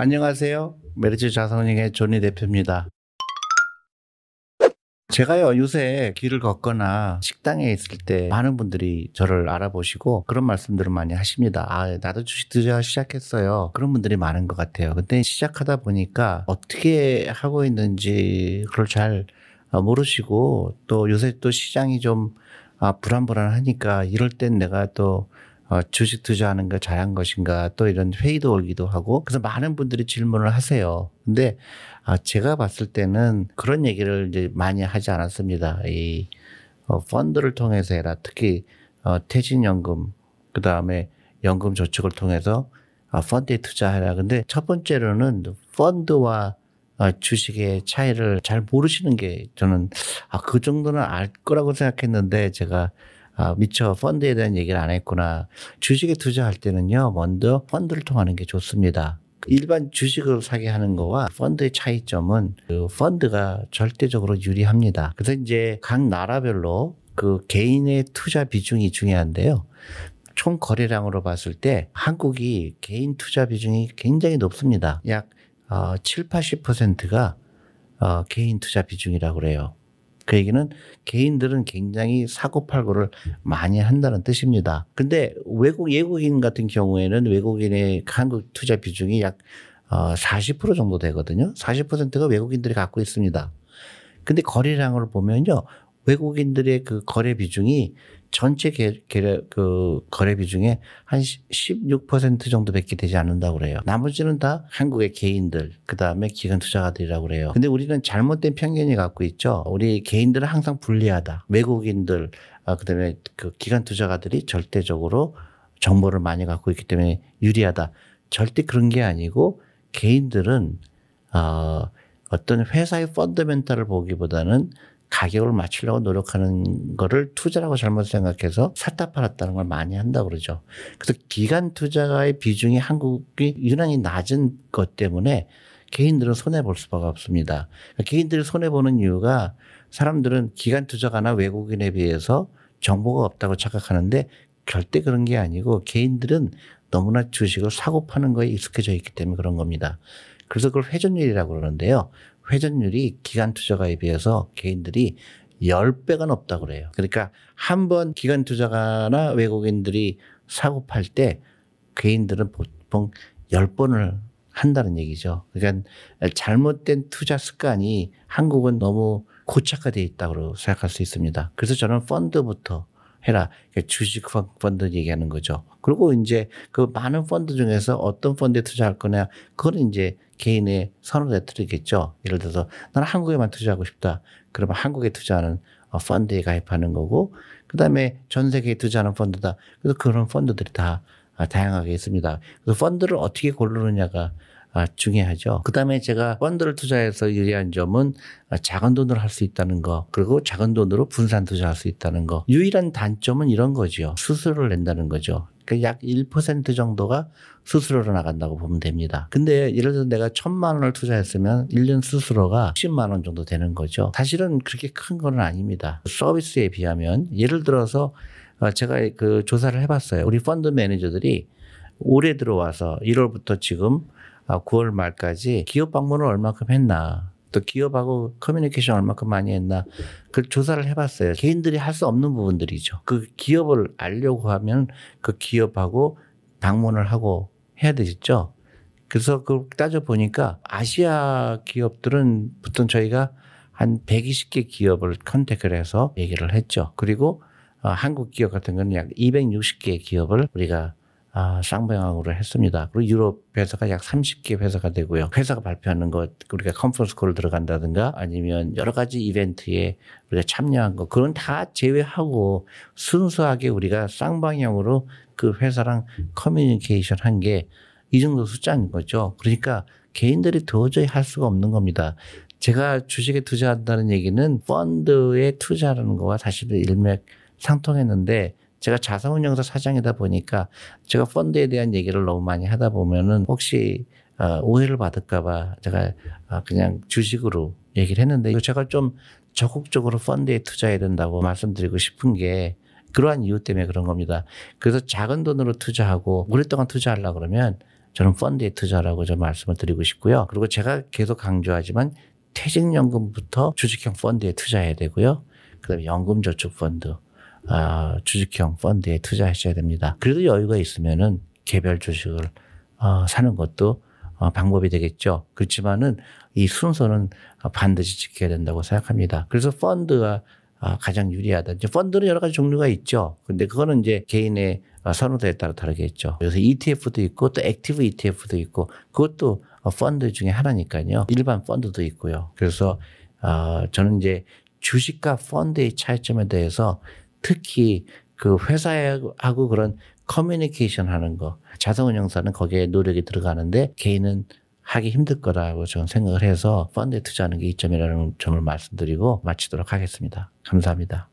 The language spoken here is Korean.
안녕하세요. 메리츠 자산운용의 존니 대표입니다. 제가요 요새 길을 걷거나 식당에 있을 때 많은 분들이 저를 알아보시고 그런 말씀들을 많이 하십니다. 아 나도 주식 투자 시작했어요. 그런 분들이 많은 것 같아요. 근데 시작하다 보니까 어떻게 하고 있는지 그걸 잘 어, 모르시고 또 요새 또 시장이 좀 아, 불안불안하니까 이럴 땐 내가 또 어, 주식 투자하는 거 잘한 것인가 또 이런 회의도 올기도 하고 그래서 많은 분들이 질문을 하세요. 근데 아, 제가 봤을 때는 그런 얘기를 이제 많이 하지 않았습니다. 이 어, 펀드를 통해서 해라. 특히 어, 퇴직연금 그 다음에 연금 저축을 통해서 아, 펀드에 투자해라. 근데 첫 번째로는 펀드와 어, 주식의 차이를 잘 모르시는 게 저는 아, 그 정도는 알 거라고 생각했는데 제가 아, 미처 펀드에 대한 얘기를 안 했구나. 주식에 투자할 때는요, 먼저 펀드를 통하는 게 좋습니다. 일반 주식을 사게 하는 거와 펀드의 차이점은 그 펀드가 절대적으로 유리합니다. 그래서 이제 각 나라별로 그 개인의 투자 비중이 중요한데요. 총 거래량으로 봤을 때 한국이 개인 투자 비중이 굉장히 높습니다. 약 어, 7, 80%가 어, 개인 투자 비중이라고 그래요. 그 얘기는 개인들은 굉장히 사고팔고를 많이 한다는 뜻입니다. 근데 외국 외국인 같은 경우에는 외국인의 한국 투자 비중이 약40% 어, 정도 되거든요. 40%가 외국인들이 갖고 있습니다. 근데 거래량을 보면요. 외국인들의 그 거래 비중이 전체 개, 개, 그 거래 비중에 한 16% 정도밖에 되지 않는다고 그래요. 나머지는 다 한국의 개인들, 그 다음에 기관 투자가들이라고 그래요. 근데 우리는 잘못된 편견이 갖고 있죠. 우리 개인들은 항상 불리하다. 외국인들, 아, 그 다음에 그 기관 투자가들이 절대적으로 정보를 많이 갖고 있기 때문에 유리하다. 절대 그런 게 아니고 개인들은 어, 어떤 회사의 펀더멘탈을 보기보다는 가격을 맞추려고 노력하는 거를 투자라고 잘못 생각해서 샀다 팔았다는 걸 많이 한다고 그러죠. 그래서 기간 투자가의 비중이 한국이 유난히 낮은 것 때문에 개인들은 손해 볼 수밖에 없습니다. 그러니까 개인들이 손해 보는 이유가 사람들은 기간 투자가나 외국인에 비해서 정보가 없다고 착각하는데 절대 그런 게 아니고 개인들은 너무나 주식을 사고 파는 거에 익숙해져 있기 때문에 그런 겁니다. 그래서 그걸 회전율이라고 그러는데요. 회전율이 기간 투자가에 비해서 개인들이 10배가 높다고 그래요. 그러니까 한 번 기간 투자가나 외국인들이 사고 팔 때 개인들은 보통 10번을 한다는 얘기죠. 그러니까 잘못된 투자 습관이 한국은 너무 고착화되어 있다고 생각할 수 있습니다. 그래서 저는 펀드부터 해라. 그러니까 주식 펀드 얘기하는 거죠. 그리고 이제 그 많은 펀드 중에서 어떤 펀드에 투자할 거냐, 그거는 이제 개인의 선호에 따르겠죠. 예를 들어서 나는 한국에만 투자하고 싶다. 그러면 한국에 투자하는 어, 펀드에 가입하는 거고, 그 다음에 전 세계에 투자하는 펀드다. 그래서 그런 펀드들이 다 아, 다양하게 있습니다. 그래서 펀드를 어떻게 고르느냐가 아, 중요하죠. 그 다음에 제가 펀드를 투자해서 유리한 점은 아, 작은 돈으로 할 수 있다는 거, 그리고 작은 돈으로 분산 투자할 수 있다는 거. 유일한 단점은 이런 거죠. 수수료를 낸다는 거죠. 그약 1% 정도가 수수료로 나간다고 보면 됩니다. 근데 예를 들어 내가 천만 원을 투자했으면 1년 수수료가 10만 원 정도 되는 거죠. 사실은 그렇게 큰 건 아닙니다. 서비스에 비하면 예를 들어서 어, 제가 그 조사를 해봤어요. 우리 펀드 매니저들이 올해 들어와서 1월부터 지금 9월 아, 말까지 기업 방문을 얼마큼 했나. 또 기업하고 커뮤니케이션 얼마큼 많이 했나 그 조사를 해봤어요. 개인들이 할 수 없는 부분들이죠. 그 기업을 알려고 하면 그 기업하고 방문을 하고 해야 되겠죠. 그래서 그 따져 보니까 아시아 기업들은 보통 저희가 한 120개 기업을 contact을 해서 얘기를 했죠. 그리고 어, 한국 기업 같은 경우는 약 260개 기업을 우리가 아, 쌍방향으로 했습니다. 그리고 유럽 회사가 약 30개 회사가 되고요. 회사가 발표하는 것, 우리가 conference call을 들어간다든가 아니면 여러 가지 이벤트에 우리가 참여한 거, 그건 다 제외하고 순수하게 우리가 쌍방향으로 그 회사랑 커뮤니케이션 한 게 이 정도 숫자인 거죠. 그러니까 개인들이 도저히 할 수가 없는 겁니다. 제가 주식에 투자한다는 얘기는 펀드에 투자하는 거와 사실은 일맥 상통했는데 제가 자산운용사 사장이다 보니까 제가 펀드에 대한 얘기를 너무 많이 하다 보면은 혹시 어, 오해를 받을까봐 제가 어, 그냥 주식으로 얘기를 했는데 제가 좀 적극적으로 펀드에 투자해야 된다고 말씀드리고 싶은 게 그러한 이유 때문에 그런 겁니다. 그래서 작은 돈으로 투자하고 오랫동안 투자하려 그러면 저는 펀드에 투자라고 좀 말씀을 드리고 싶고요. 그리고 제가 계속 강조하지만 퇴직연금부터 주식형 펀드에 투자해야 되고요. 그다음에 연금저축펀드, 아, 주식형 펀드에 투자하셔야 됩니다. 그래도 여유가 있으면은 개별 주식을 어, 사는 것도 어, 방법이 되겠죠. 그렇지만은 이 순서는 반드시 지켜야 된다고 생각합니다. 그래서 펀드가 아, 가장 유리하다. 이제 펀드는 여러 가지 종류가 있죠. 근데 그거는 이제 개인의 어, 선호도에 따라 다르겠죠. 그래서 ETF도 있고 또 active ETF도 있고 그것도 어, 펀드 중에 하나니까요. 일반 펀드도 있고요. 그래서 어, 저는 이제 주식과 펀드의 차이점에 대해서 특히 그 회사하고 그런 커뮤니케이션 하는 거 자산 운용사는 거기에 노력이 들어가는데 개인은 하기 힘들 거라고 저는 생각을 해서 펀드에 투자하는 게 이점이라는 점을 말씀드리고 마치도록 하겠습니다. 감사합니다.